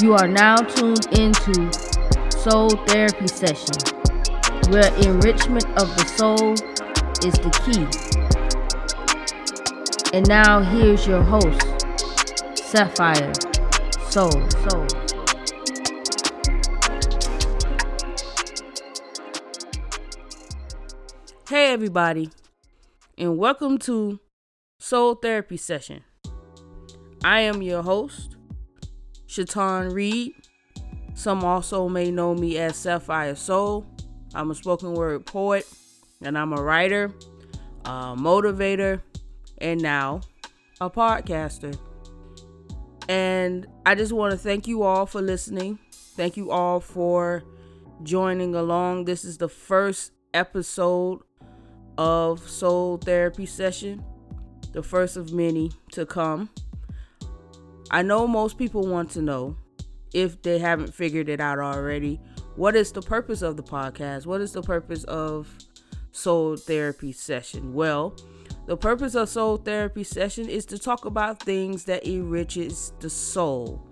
You are now tuned into Soul Therapy Session, where enrichment of the soul is the key. And now here's your host, Sapphire Soul. Soul. Hey everybody, and welcome to Soul Therapy Session. I am your host, Shaitan Reed. Some also may know me as Sapphire Soul. I'm a spoken word poet, and I'm a writer, a motivator, and now a podcaster. And I just want to thank you all for listening. Thank you all for joining along. This is the first episode of Soul Therapy Session, the first of many to come. I know most people want to know if they haven't figured it out already. What is the purpose of the podcast? What is the purpose of Soul Therapy Session? Well, the purpose of Soul Therapy Session is to talk about things that enriches the soul.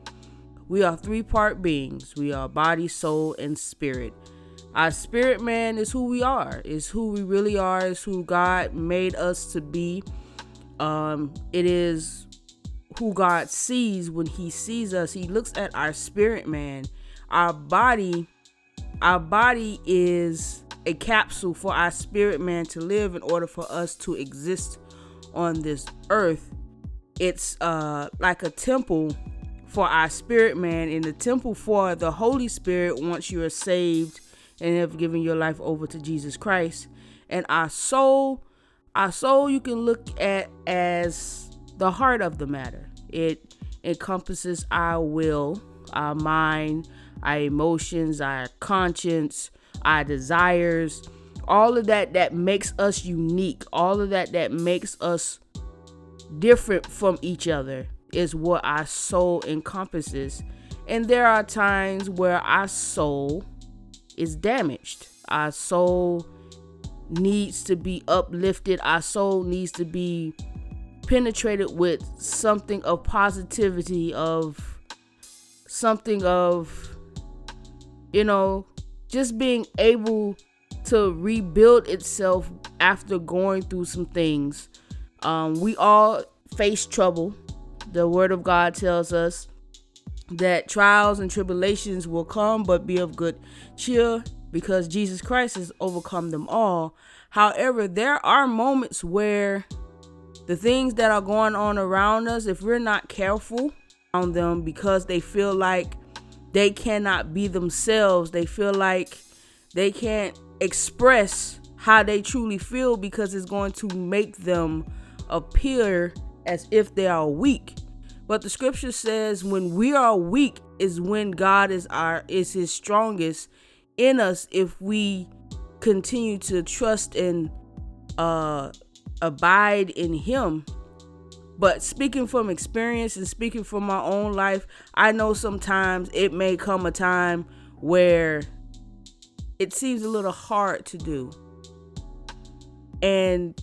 We are three-part beings. We are body, soul, and spirit. Our spirit man is who we are, is who we really are, is who God made us to be. Um, it is who God sees when he sees us. He looks at our spirit man. Our body our body is a capsule for our spirit man to live in order for us to exist on this earth. It's uh like a temple for our spirit man and the temple for the Holy Spirit once you are saved and have given your life over to Jesus Christ. And our soul, our soul you can look at as the heart of the matter. It encompasses our will, our mind, our emotions, our conscience, our desires, all of that that makes us unique, all of that that makes us different from each other is what our soul encompasses. And there are times where our soul is damaged. Our soul needs to be uplifted. Our soul needs to be penetrated with something of positivity, of something of, you know, just being able to rebuild itself after going through some things. Um, we all face trouble. The Word of God tells us that trials and tribulations will come, but be of good cheer because Jesus Christ has overcome them all. However, there are moments where the things that are going on around us, if we're not careful on them because they feel like they cannot be themselves, they feel like they can't express how they truly feel because it's going to make them appear as if they are weak. But the scripture says when we are weak is when God is our is his strongest in us if we continue to trust and uh abide in him. But speaking from experience and speaking from my own life i know sometimes it may come a time where it seems a little hard to do. And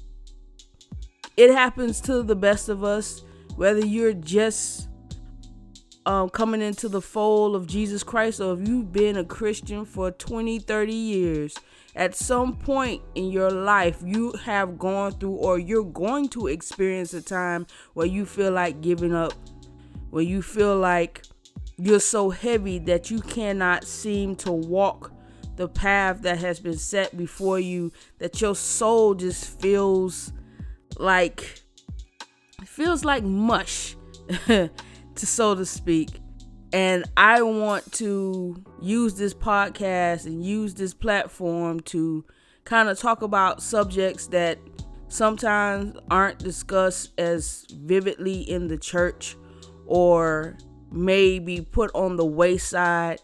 it happens to the best of us whether you're just um, coming into the fold of jesus christ or if you've been a christian for 20 30 years at some point in your life you have gone through or you're going to experience a time where you feel like giving up where you feel like you're so heavy that you cannot seem to walk the path that has been set before you that your soul just feels like feels like mush to so to speak and I want to use this podcast and use this platform to kind of talk about subjects that sometimes aren't discussed as vividly in the church or may be put on the wayside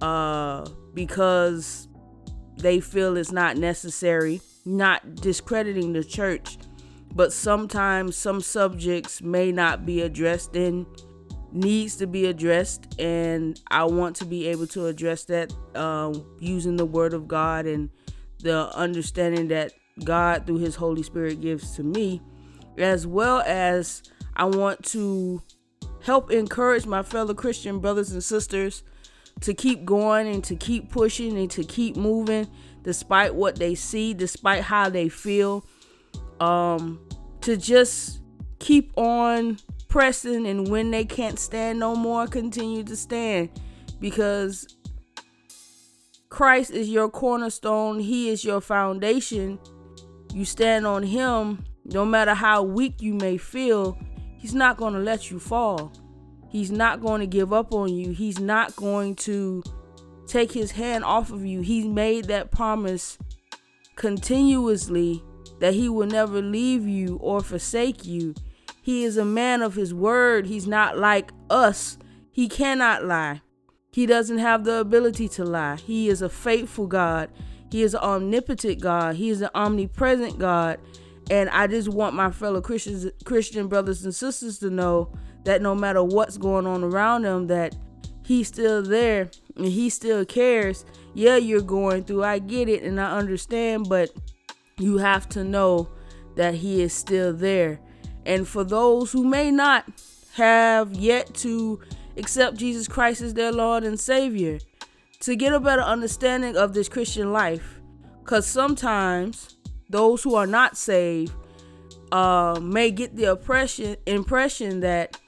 uh, because they feel it's not necessary, not discrediting the church, but sometimes some subjects may not be addressed in needs to be addressed and i want to be able to address that uh, using the word of god and the understanding that god through his holy spirit gives to me as well as i want to help encourage my fellow Christian brothers and sisters to keep going and to keep pushing and to keep moving despite what they see, despite how they feel. Um, to just keep on pressing and when they can't stand no more, continue to stand because Christ is your cornerstone, He is your foundation. You stand on Him, no matter how weak you may feel, He's not going to let you fall. He's not going to give up on you. He's not going to take his hand off of you. He's made that promise continuously that he will never leave you or forsake you. He is a man of his word. He's not like us. He cannot lie. He doesn't have the ability to lie. He is a faithful God. He is an omnipotent God. He is an omnipresent God. And I just want my fellow Christians, Christian brothers and sisters to know that no matter what's going on around them, that he's still there and he still cares. Yeah, you're going through. I get it and I understand, but you have to know that he is still there. And for those who may not have yet to accept Jesus Christ as their Lord and Savior, to get a better understanding of this Christian life, because sometimes those who are not saved uh, may get the oppression impression that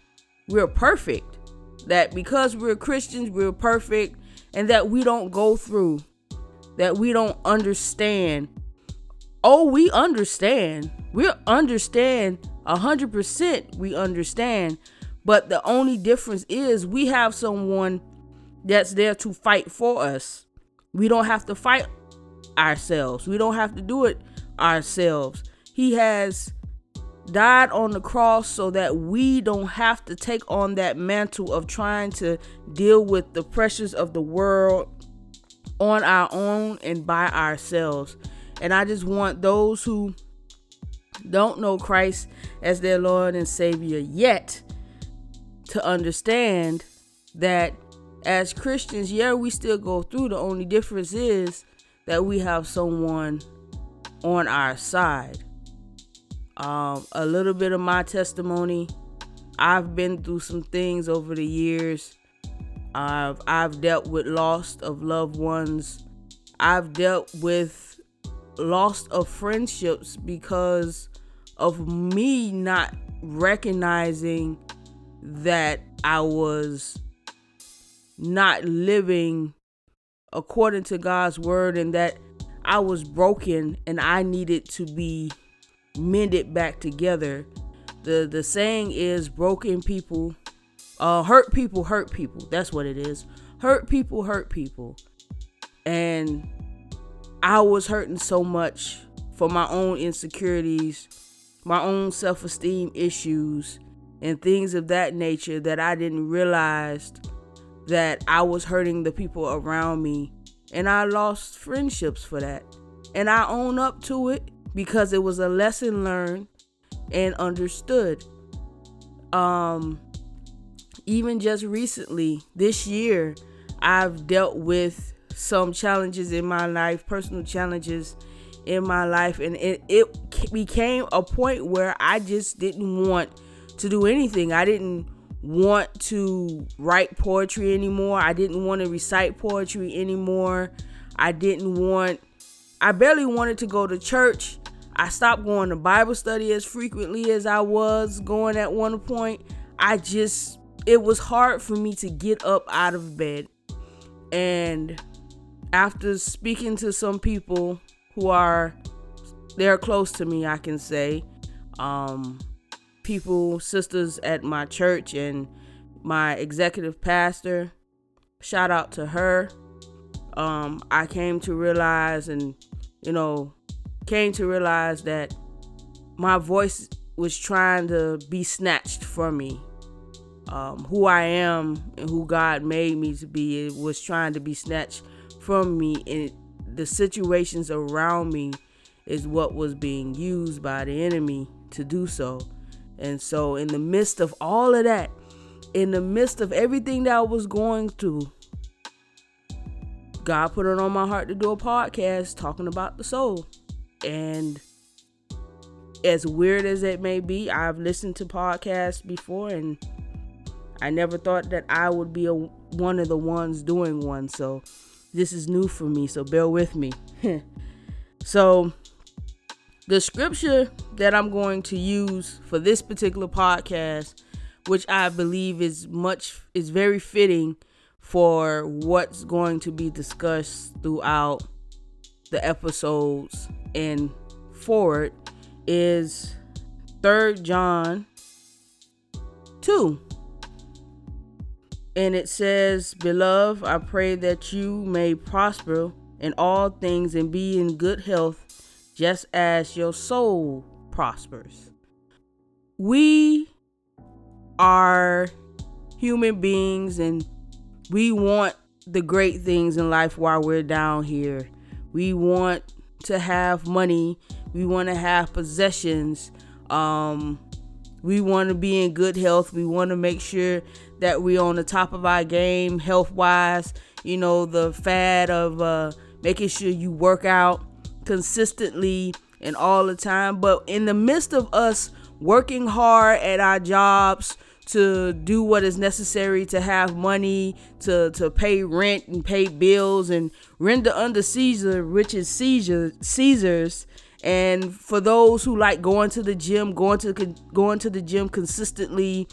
we're perfect, that because we're Christians, we're perfect, and that we don't go through, that we don't understand. Oh, we understand. We understand a hundred percent. We understand, but the only difference is we have someone that's there to fight for us. We don't have to fight ourselves. We don't have to do it ourselves. He has died on the cross so that we don't have to take on that mantle of trying to deal with the pressures of the world on our own and by ourselves. And I just want those who don't know Christ as their Lord and Savior yet to understand that as Christians, yeah, we still go through. The only difference is that we have someone on our side. Um, a little bit of my testimony. I've been through some things over the years. I've I've dealt with loss of loved ones. I've dealt with loss of friendships because of me not recognizing that I was not living according to God's word and that I was broken and I needed to be mended back together. The the saying is broken people uh hurt people hurt people. That's what it is. Hurt people hurt people. And I was hurting so much for my own insecurities, my own self-esteem issues and things of that nature that I didn't realize that I was hurting the people around me and I lost friendships for that. And I own up to it because it was a lesson learned and understood. Um, even just recently, this year, I've dealt with some challenges in my life, personal challenges in my life, and it, it became a point where I just didn't want to do anything. I didn't want to write poetry anymore. I didn't want to recite poetry anymore. I didn't want, I barely wanted to go to church. I stopped going to Bible study as frequently as I was going at one point. I just, it was hard for me to get up out of bed. And after speaking to some people who are, they're close to me, I can say, um, people, sisters at my church, and my executive pastor, shout out to her. Um, I came to realize and, you know, came to realize that my voice was trying to be snatched from me. Um, who I am and who God made me to be was trying to be snatched from me, and the situations around me is what was being used by the enemy to do so. And so, in the midst of all of that, in the midst of everything that I was going through, God put it on my heart to do a podcast talking about the soul. And as weird as it may be, I've listened to podcasts before and I never thought that I would be a, one of the ones doing one. So this is new for me. So bear with me. so the scripture that I'm going to use for this particular podcast, which I believe is much is very fitting for what's going to be discussed throughout the episodes and forward is 3rd John 2. And it says, Beloved, I pray that you may prosper in all things and be in good health, just as your soul prospers. We are human beings and we want the great things in life while we're down here. We want to have money. We want to have possessions. Um, we want to be in good health. We want to make sure that we're on the top of our game health wise. You know, the fad of uh, making sure you work out consistently and all the time. But in the midst of us working hard at our jobs, to do what is necessary to have money to to pay rent and pay bills and render under Caesar, which is Caesar Caesar's. And for those who like going to the gym, going to going to the gym consistently,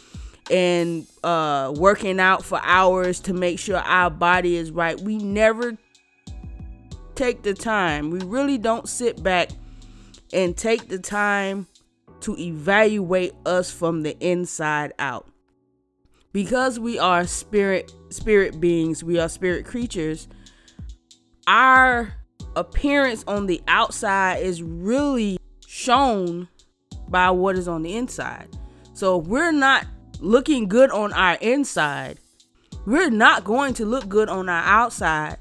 and uh, working out for hours to make sure our body is right, we never take the time. We really don't sit back and take the time to evaluate us from the inside out. Because we are spirit spirit beings, we are spirit creatures. Our appearance on the outside is really shown by what is on the inside. So if we're not looking good on our inside, we're not going to look good on our outside.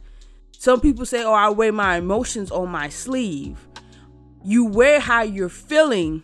Some people say, "Oh, I wear my emotions on my sleeve." You wear how you're feeling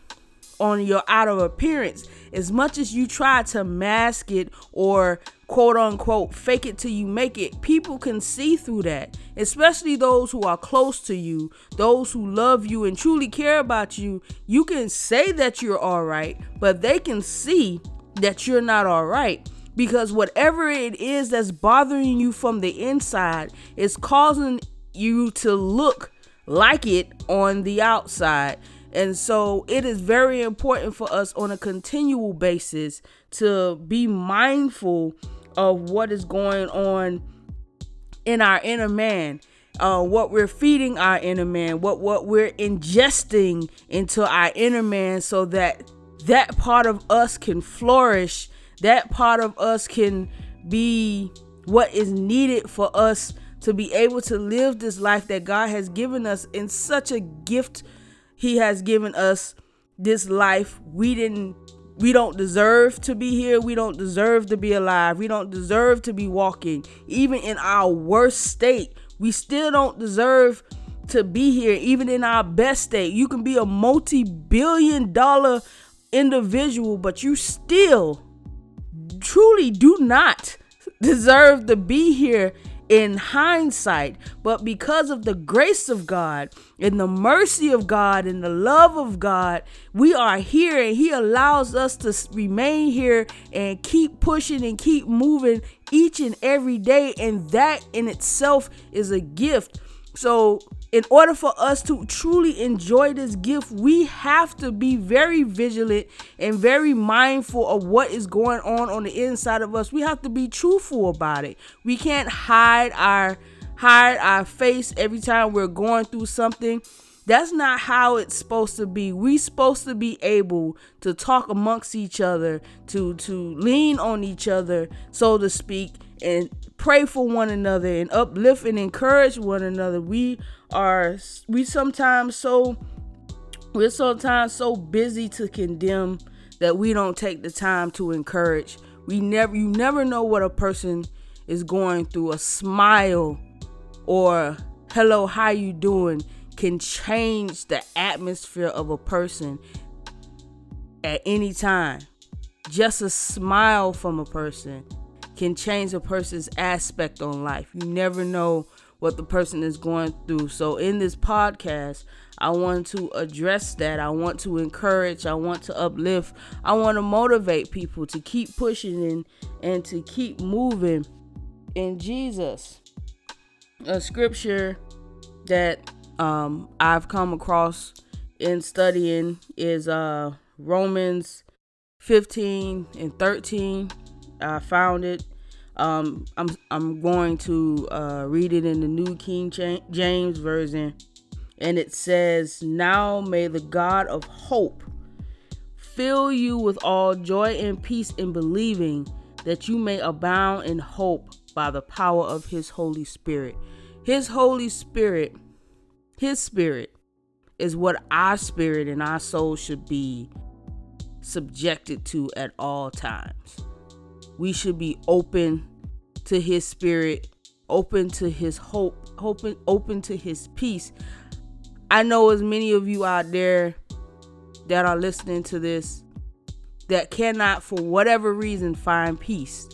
on your outer appearance as much as you try to mask it or quote unquote fake it till you make it people can see through that especially those who are close to you those who love you and truly care about you you can say that you're all right but they can see that you're not all right because whatever it is that's bothering you from the inside is causing you to look like it on the outside and so it is very important for us on a continual basis to be mindful of what is going on in our inner man. Uh, what we're feeding our inner man, what what we're ingesting into our inner man, so that that part of us can flourish, that part of us can be what is needed for us to be able to live this life that God has given us in such a gift he has given us this life. We didn't we don't deserve to be here. We don't deserve to be alive. We don't deserve to be walking. Even in our worst state, we still don't deserve to be here, even in our best state. You can be a multi billion dollar individual, but you still truly do not deserve to be here in hindsight, but because of the grace of God and the mercy of God and the love of God, we are here and He allows us to remain here and keep pushing and keep moving each and every day. And that in itself is a gift. So, in order for us to truly enjoy this gift, we have to be very vigilant and very mindful of what is going on on the inside of us. We have to be truthful about it. We can't hide our hide our face every time we're going through something. That's not how it's supposed to be. We're supposed to be able to talk amongst each other, to to lean on each other, so to speak, and pray for one another and uplift and encourage one another. We are we sometimes so we're sometimes so busy to condemn that we don't take the time to encourage. We never you never know what a person is going through. A smile or hello, how you doing can change the atmosphere of a person at any time. Just a smile from a person can change a person's aspect on life. You never know what the person is going through. So in this podcast, I want to address that. I want to encourage, I want to uplift, I want to motivate people to keep pushing and and to keep moving in Jesus. A scripture that um, I've come across in studying is uh, Romans 15 and 13. I found it. Um, I'm I'm going to uh, read it in the New King James version, and it says, "Now may the God of hope fill you with all joy and peace in believing, that you may abound in hope by the power of His Holy Spirit." His Holy Spirit, His Spirit, is what our spirit and our soul should be subjected to at all times. We should be open to his spirit, open to his hope, open open to his peace. I know as many of you out there that are listening to this that cannot for whatever reason find peace.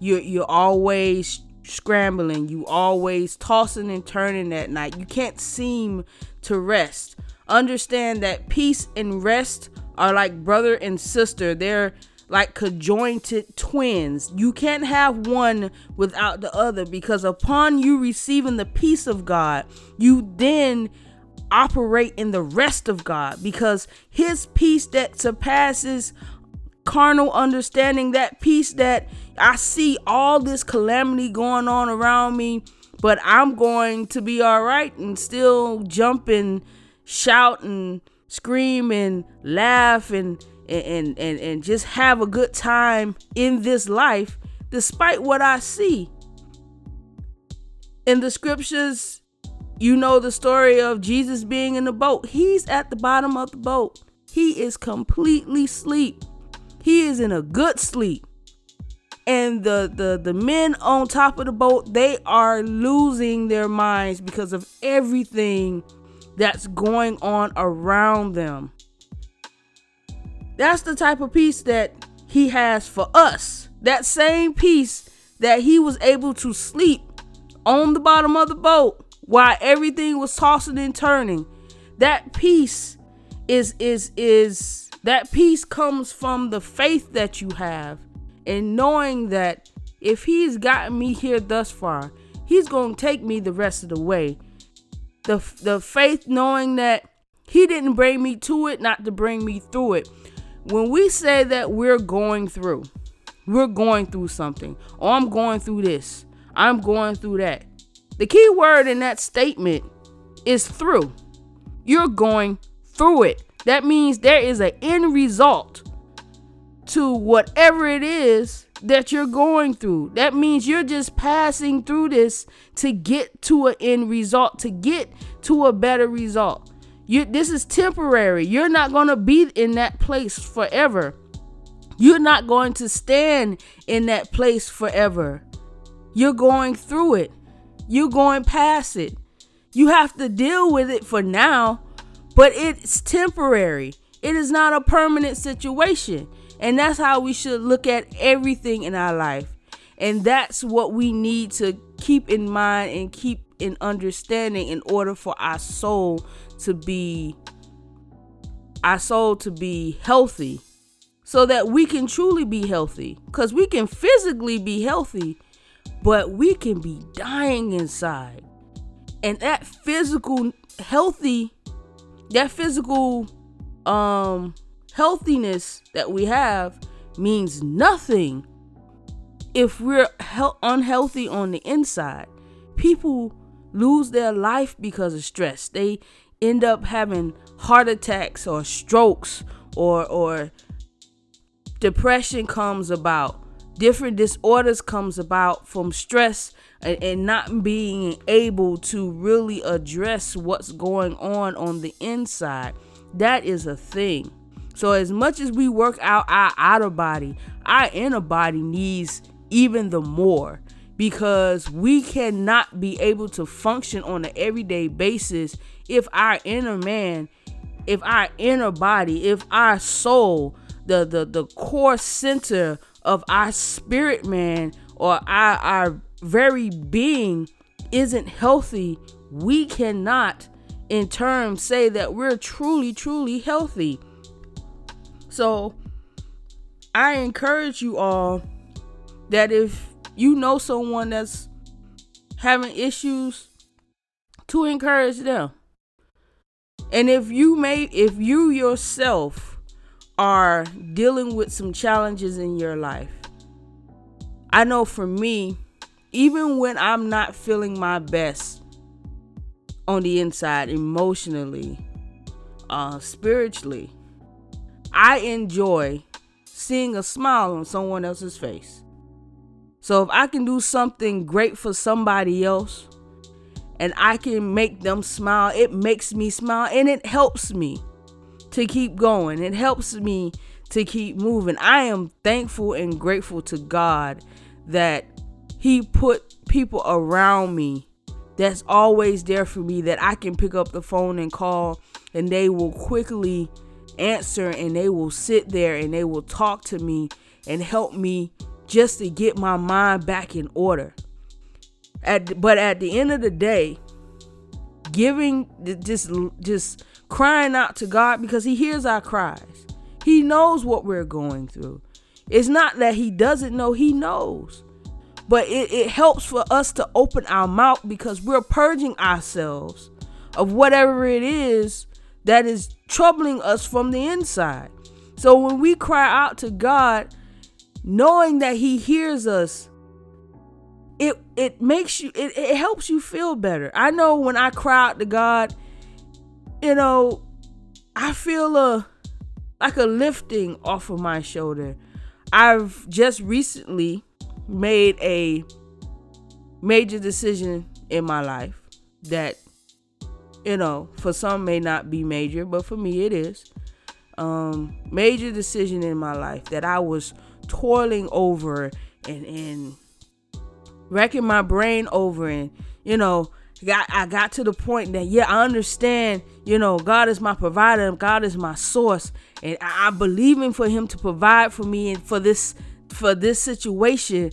You're you're always scrambling, you always tossing and turning at night. You can't seem to rest. Understand that peace and rest are like brother and sister. They're like conjointed twins. You can't have one without the other because upon you receiving the peace of God, you then operate in the rest of God because his peace that surpasses carnal understanding, that peace that I see all this calamity going on around me, but I'm going to be all right and still jump and shout and scream and laugh and and and and just have a good time in this life despite what I see. In the scriptures, you know the story of Jesus being in the boat. He's at the bottom of the boat. He is completely asleep. He is in a good sleep. And the, the the men on top of the boat, they are losing their minds because of everything that's going on around them. That's the type of peace that he has for us. That same peace that he was able to sleep on the bottom of the boat while everything was tossing and turning. That peace is is is that peace comes from the faith that you have and knowing that if he's gotten me here thus far, he's going to take me the rest of the way the the faith knowing that he didn't bring me to it not to bring me through it when we say that we're going through we're going through something. Or i'm going through this. I'm going through that. The key word in that statement is through. You're going through it. That means there is an end result to whatever it is that you're going through. That means you're just passing through this to get to an end result, to get to a better result. You this is temporary. You're not going to be in that place forever. You're not going to stand in that place forever. You're going through it. You're going past it. You have to deal with it for now, but it's temporary. It is not a permanent situation. And that's how we should look at everything in our life. And that's what we need to keep in mind and keep in understanding in order for our soul to be our soul to be healthy so that we can truly be healthy cuz we can physically be healthy but we can be dying inside and that physical healthy that physical um healthiness that we have means nothing if we're he- unhealthy on the inside. People lose their life because of stress. They end up having heart attacks or strokes or or depression comes about. Different disorders comes about from stress and, and not being able to really address what's going on on the inside. That is a thing. So as much as we work out our outer body, our inner body needs even the more because we cannot be able to function on an everyday basis if our inner man, if our inner body, if our soul, the the the core center of our spirit man or our our very being isn't healthy, we cannot in turn say that we're truly, truly healthy. So I encourage you all that if you know someone that's having issues, to encourage them. And if you may if you yourself are dealing with some challenges in your life, I know for me, even when I'm not feeling my best on the inside, emotionally, uh, spiritually, I enjoy seeing a smile on someone else's face. So if I can do something great for somebody else and I can make them smile, it makes me smile and it helps me to keep going. It helps me to keep moving. I am thankful and grateful to God that He put people around me that's always there for me that I can pick up the phone and call and they will quickly answer and they will sit there and they will talk to me and help me just to get my mind back in order. At but at the end of the day, giving just just crying out to God because he hears our cries. He knows what we're going through. It's not that he doesn't know, he knows. But it, it helps for us to open our mouth because we're purging ourselves of whatever it is that is troubling us from the inside. So when we cry out to God, knowing that He hears us, it it makes you it, it helps you feel better. I know when I cry out to God, you know, I feel a like a lifting off of my shoulder. I've just recently made a major decision in my life that you know for some may not be major but for me it is um major decision in my life that i was toiling over and and wrecking my brain over and you know got I got to the point that yeah I understand you know God is my provider God is my source and I, I believe in for him to provide for me and for this for this situation.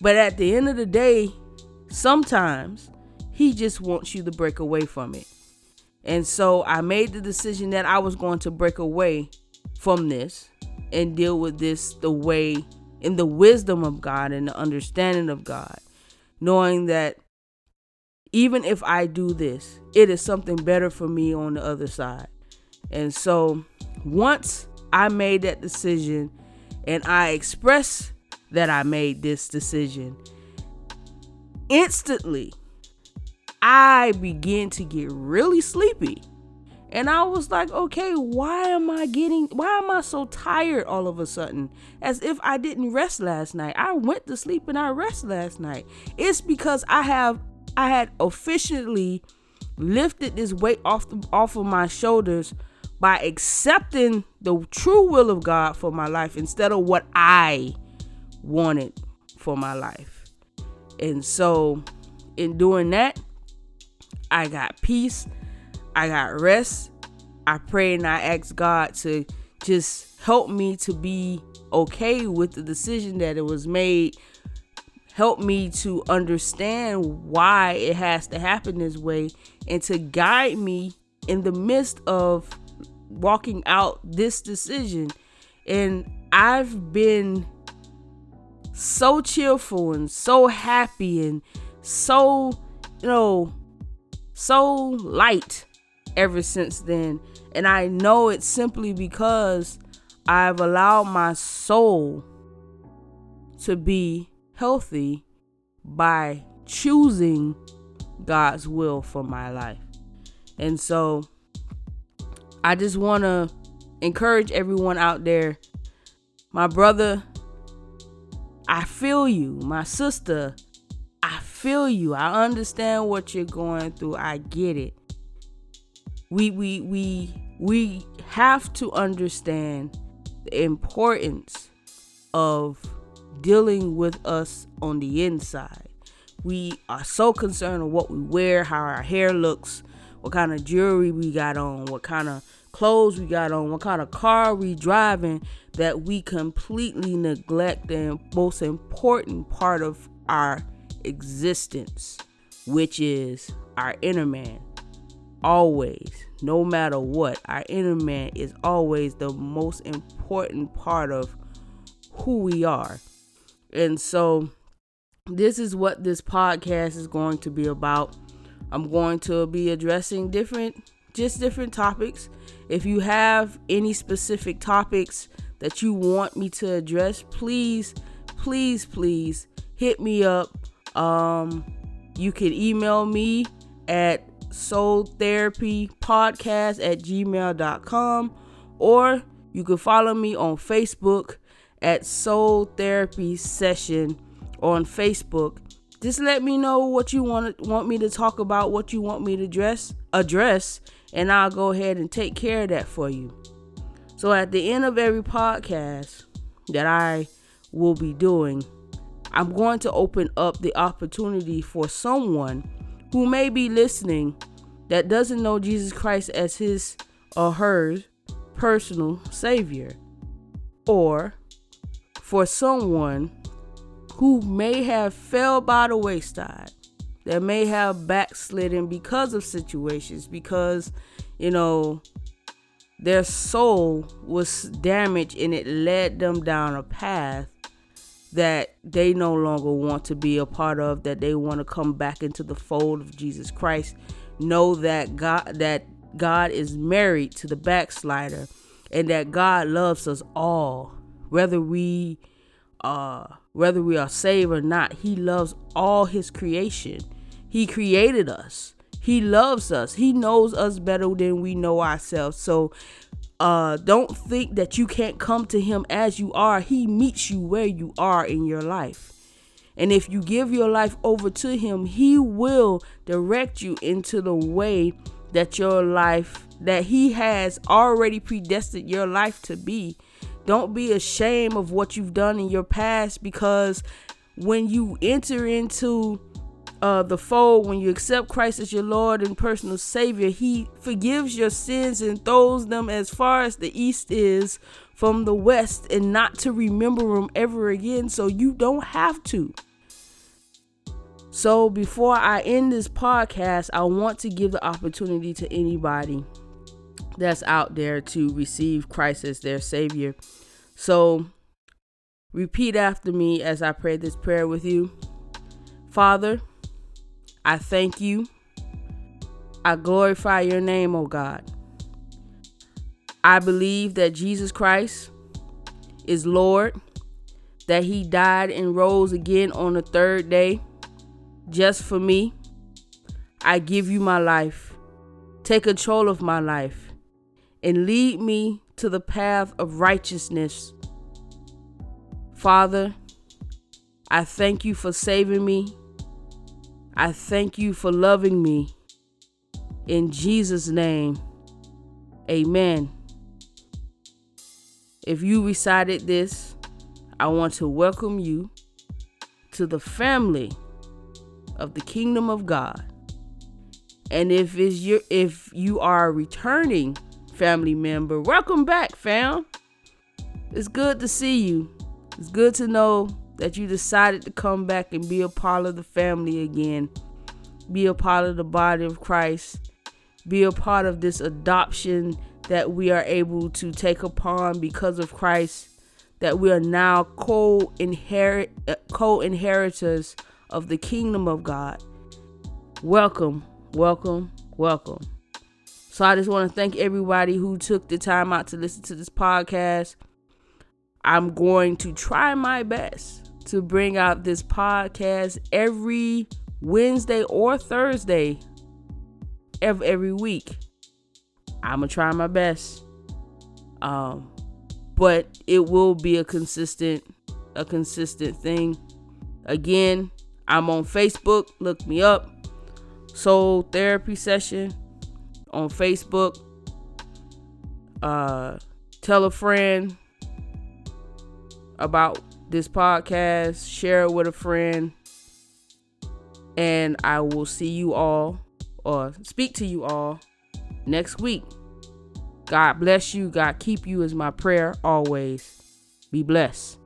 But at the end of the day, sometimes he just wants you to break away from it. And so I made the decision that I was going to break away from this and deal with this the way in the wisdom of God and the understanding of God, knowing that even if I do this, it is something better for me on the other side. And so once I made that decision and I express that I made this decision, instantly I begin to get really sleepy. And I was like, okay, why am I getting, why am I so tired all of a sudden? As if I didn't rest last night. I went to sleep and I rest last night. It's because I have, I had officially lifted this weight off, the, off of my shoulders by accepting the true will of God for my life instead of what I wanted for my life. And so, in doing that, I got peace, I got rest. I pray and I ask God to just help me to be okay with the decision that it was made. Help me to understand why it has to happen this way and to guide me in the midst of walking out this decision. And I've been so cheerful and so happy and so, you know, so light ever since then. And I know it's simply because I've allowed my soul to be healthy by choosing God's will for my life. And so I just want to encourage everyone out there. My brother, I feel you. My sister, I feel you. I understand what you're going through. I get it. We we we we have to understand the importance of dealing with us on the inside. We are so concerned with what we wear, how our hair looks, what kind of jewelry we got on, what kind of clothes we got on, what kind of car we driving, that we completely neglect the most important part of our existence, which is our inner man. Always, no matter what, our inner man is always the most important part of who we are. And so, this is what this podcast is going to be about. I'm going to be addressing different, just different topics. If you have any specific topics that you want me to address, please, please, please hit me up. Um, you can email me at soultherapypodcast at gmail.com or you can follow me on Facebook at Soul Therapy Session on Facebook. Just let me know what you want want me to talk about, what you want me to address, address, and I'll go ahead and take care of that for you. So at the end of every podcast that I will be doing, I'm going to open up the opportunity for someone who may be listening that doesn't know Jesus Christ as his or her personal savior or for someone who may have fell by the wayside that may have backslidden because of situations because you know their soul was damaged and it led them down a path that they no longer want to be a part of that they want to come back into the fold of Jesus Christ. Know that God that God is married to the backslider and that God loves us all whether we uh whether we are saved or not. He loves all his creation. He created us. He loves us. He knows us better than we know ourselves. So uh, don't think that you can't come to him as you are. He meets you where you are in your life. And if you give your life over to him, he will direct you into the way that your life, that he has already predestined your life to be. Don't be ashamed of what you've done in your past because when you enter into uh, the fold, when you accept Christ as your Lord and personal Savior, He forgives your sins and throws them as far as the east is from the west, and not to remember them ever again, so you don't have to. So, before I end this podcast, I want to give the opportunity to anybody that's out there to receive Christ as their Savior. So, repeat after me as I pray this prayer with you. Father, I thank you. I glorify your name, O God. I believe that Jesus Christ is Lord, that he died and rose again on the third day just for me. I give you my life. Take control of my life and lead me to the path of righteousness. Father, I thank you for saving me. I thank you for loving me. In Jesus' name, amen. If you recited this, I want to welcome you to the family of the kingdom of God. And if is your if you are a returning family member, welcome back, fam. It's good to see you. It's good to know that you decided to come back and be a part of the family again, be a part of the body of Christ, be a part of this adoption that we are able to take upon because of Christ, that we are now co-inherit uh, co-inheritors of the kingdom of God. Welcome, welcome, welcome. So I just want to thank everybody who took the time out to listen to this podcast. I'm going to try my best to bring out this podcast every Wednesday or Thursday every, every week. I'm gonna try my best. Um, but it will be a consistent a consistent thing. Again, I'm on Facebook. Look me up. Soul Therapy Session on Facebook. Uh, tell a friend about this podcast, share it with a friend, and I will see you all or speak to you all next week. God bless you. God keep you is my prayer always. Be blessed.